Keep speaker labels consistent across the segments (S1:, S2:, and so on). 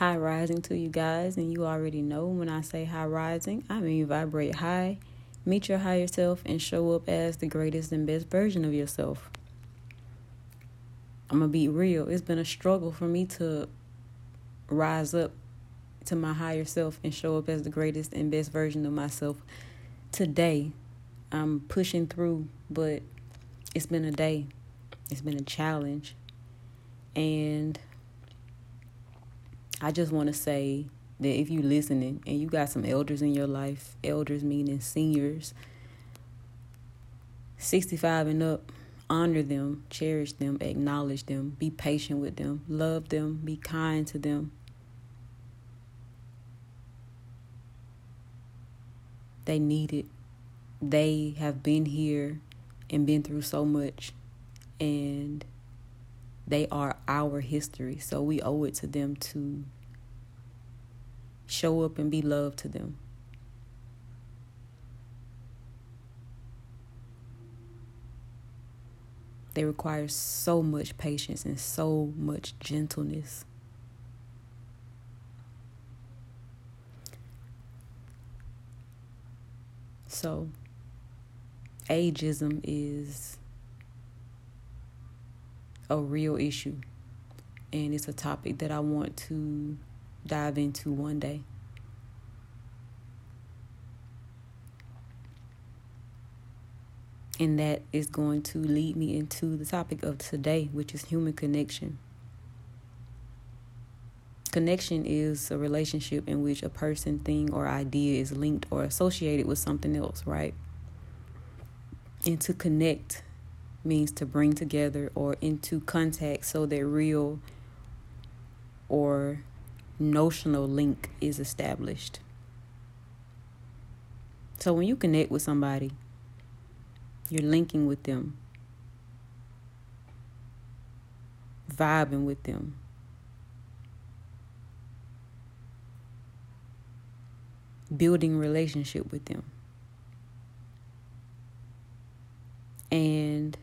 S1: high rising to you guys, and you already know when I say high rising, I mean vibrate high, meet your higher self, and show up as the greatest and best version of yourself. I'm gonna be real. It's been a struggle for me to rise up to my higher self and show up as the greatest and best version of myself today. I'm pushing through, but it's been a day. It's been a challenge. And I just want to say that if you listening and you got some elders in your life, elders meaning seniors, 65 and up, honor them, cherish them, acknowledge them, be patient with them, love them, be kind to them. They need it. They have been here and been through so much, and they are our history. So we owe it to them to show up and be loved to them. They require so much patience and so much gentleness. So, ageism is a real issue, and it's a topic that I want to dive into one day. And that is going to lead me into the topic of today, which is human connection. Connection is a relationship in which a person, thing, or idea is linked or associated with something else, right? And to connect means to bring together or into contact so that real or notional link is established. So when you connect with somebody, you're linking with them, vibing with them. Building relationship with them. And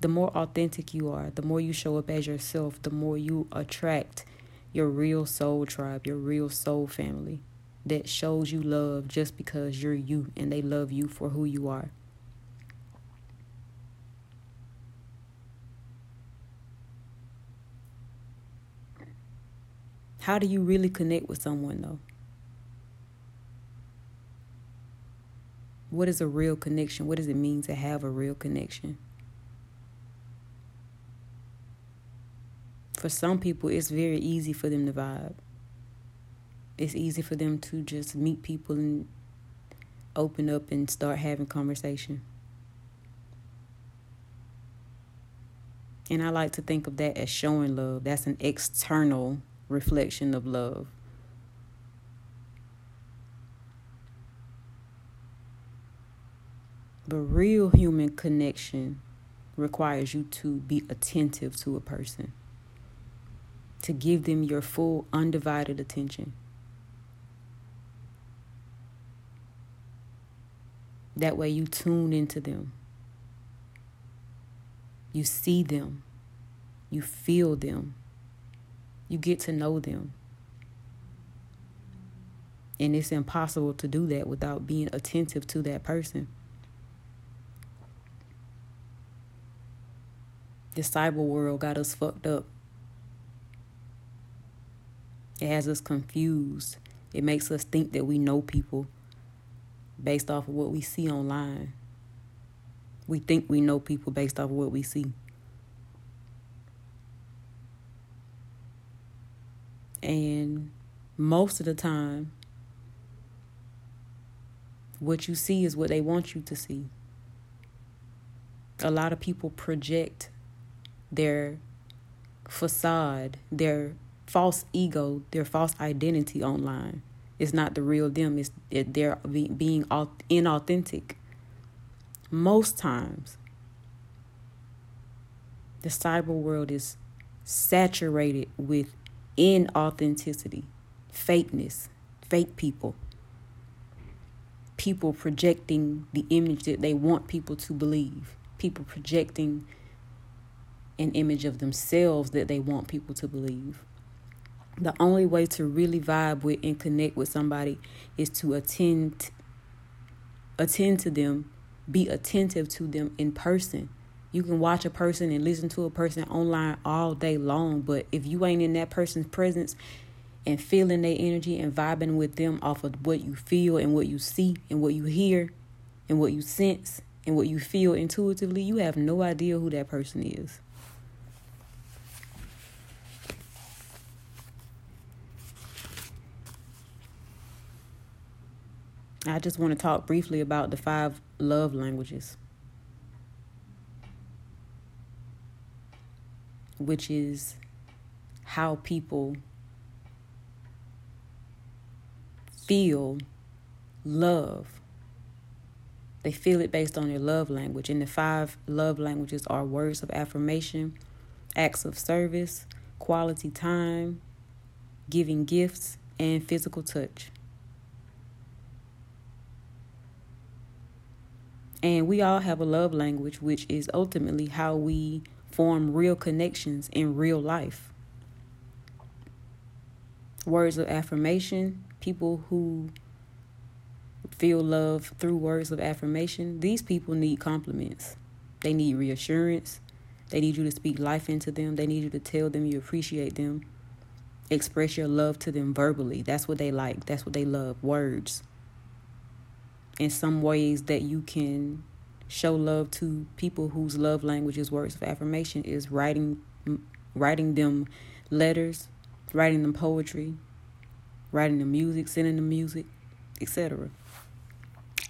S1: the more authentic you are, the more you show up as yourself, the more you attract your real soul tribe, your real soul family that shows you love just because you're you and they love you for who you are. How do you really connect with someone, though? What is a real connection? What does it mean to have a real connection? For some people, it's very easy for them to vibe. It's easy for them to just meet people and open up and start having conversation. And I like to think of that as showing love. That's an external reflection of love. But real human connection requires you to be attentive to a person, to give them your full, undivided attention. That way, you tune into them, you see them, you feel them. You get to know them. And it's impossible to do that without being attentive to that person. The cyber world got us fucked up. It has us confused. It makes us think that we know people based off of what we see online. We think we know people based off of what we see. And most of the time, what you see is what they want you to see. A lot of people project their facade, their false ego, their false identity online. It's not the real them, it's they're being inauthentic. Most times, the cyber world is saturated with inauthenticity, fakeness, fake people. People projecting the image that they want people to believe. People projecting an image of themselves that they want people to believe. The only way to really vibe with and connect with somebody is to attend attend to them, be attentive to them in person. You can watch a person and listen to a person online all day long, but if you ain't in that person's presence and feeling their energy and vibing with them off of what you feel and what you see and what you hear and what you sense and what you feel intuitively, you have no idea who that person is. I just want to talk briefly about the five love languages. which is how people feel love. They feel it based on their love language. And the five love languages are words of affirmation, acts of service, quality time, giving gifts, and physical touch. And we all have a love language, which is ultimately how we form real connections in real life. Words of affirmation, people who feel love through words of affirmation, these people need compliments. They need reassurance. They need you to speak life into them. They need you to tell them you appreciate them. Express your love to them verbally. That's what they like. That's what they love. Words. In some ways that you can show love to people whose love language is words of affirmation is writing writing them letters, writing them poetry, writing them music, sending them music, etc.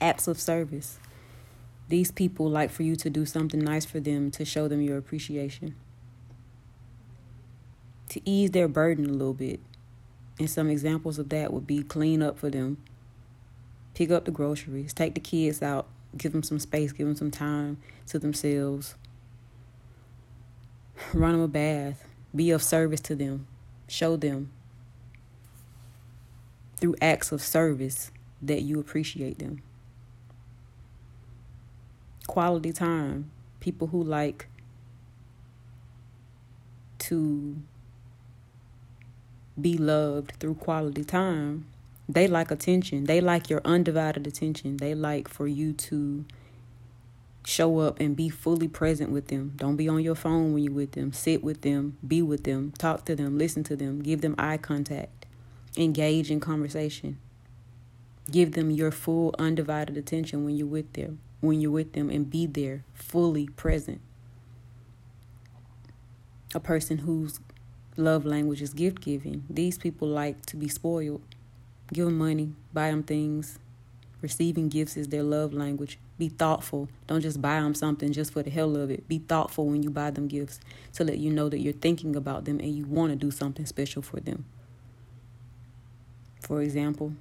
S1: Acts of service. These people like for you to do something nice for them to show them your appreciation. To ease their burden a little bit. And some examples of that would be clean up for them, pick up the groceries, take the kids out give them some space, give them some time to themselves. Run them a bath, be of service to them, show them through acts of service that you appreciate them. Quality time, people who like to be loved through quality time they like attention. They like your undivided attention. They like for you to show up and be fully present with them. Don't be on your phone when you're with them. Sit with them, be with them, talk to them, listen to them, give them eye contact, engage in conversation. Give them your full undivided attention when you're with them, when you're with them and be there fully present. A person whose love language is gift giving. These people like to be spoiled. Give them money, buy them things. Receiving gifts is their love language. Be thoughtful. Don't just buy them something just for the hell of it. Be thoughtful when you buy them gifts to let you know that you're thinking about them and you want to do something special for them. For example,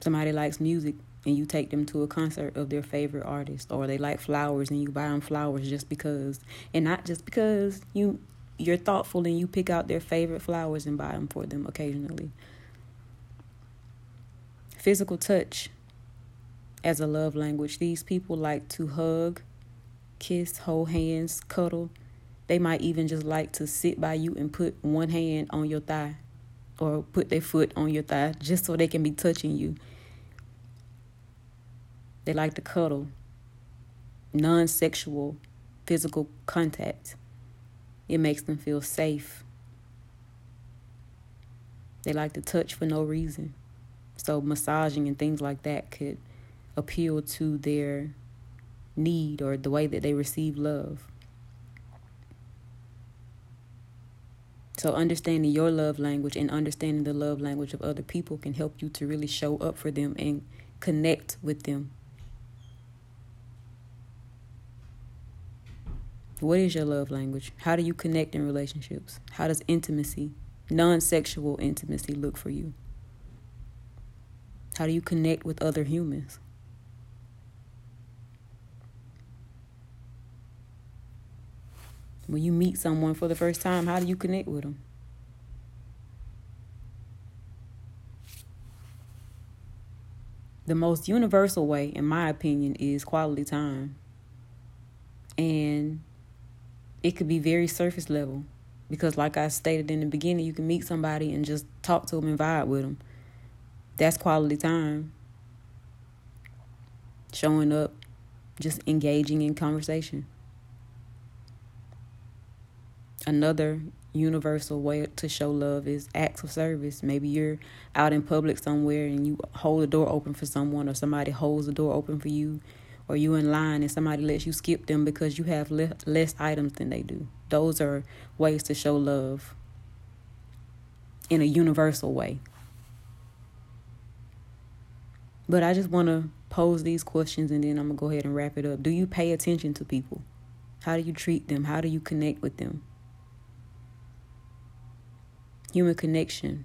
S1: somebody likes music and you take them to a concert of their favorite artist or they like flowers and you buy them flowers just because and not just because you you're thoughtful and you pick out their favorite flowers and buy them for them occasionally. Physical touch as a love language. These people like to hug, kiss, hold hands, cuddle. They might even just like to sit by you and put one hand on your thigh or put their foot on your thigh just so they can be touching you. They like to cuddle, non sexual physical contact. It makes them feel safe. They like to touch for no reason. So, massaging and things like that could appeal to their need or the way that they receive love. So, understanding your love language and understanding the love language of other people can help you to really show up for them and connect with them What is your love language? How do you connect in relationships? How does intimacy, non sexual intimacy, look for you? How do you connect with other humans? When you meet someone for the first time, how do you connect with them? The most universal way, in my opinion, is quality time. It could be very surface level. Because, like I stated in the beginning, you can meet somebody and just talk to them and vibe with them. That's quality time. Showing up, just engaging in conversation. Another universal way to show love is acts of service. Maybe you're out in public somewhere and you hold the door open for someone, or somebody holds the door open for you, or you in line and somebody lets you skip them because you have le- less items than they do. Those are ways to show love in a universal way. But I just want to pose these questions and then I'm going to go ahead and wrap it up. Do you pay attention to people? How do you treat them? How do you connect with them? Human connection.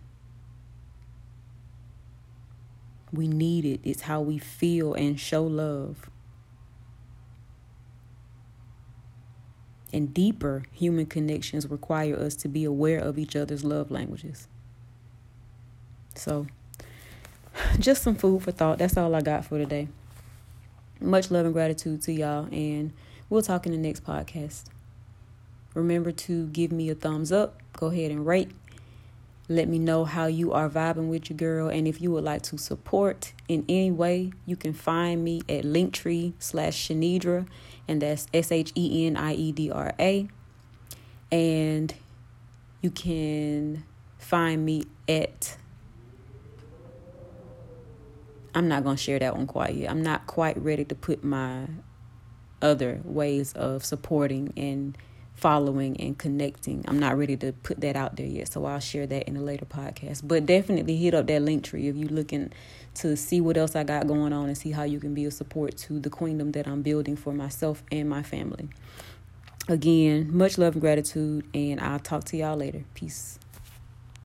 S1: We need it. It's how we feel and show love. And deeper human connections require us to be aware of each other's love languages. So, just some food for thought. That's all I got for today. Much love and gratitude to y'all, and we'll talk in the next podcast. Remember to give me a thumbs up. Go ahead and rate. Let me know how you are vibing with your girl. And if you would like to support in any way, you can find me at linktree slash Sheniedra, and that's S H E N I E D R A. And you can find me at I'm not going to share that one quite yet. I'm not quite ready to put my other ways of supporting and following and connecting. I'm not ready to put that out there yet, so I'll share that in a later podcast. But definitely hit up that Linktree if you're looking to see what else I got going on and see how you can be a support to the queendom that I'm building for myself and my family. Again, much love and gratitude, and I'll talk to y'all later. Peace.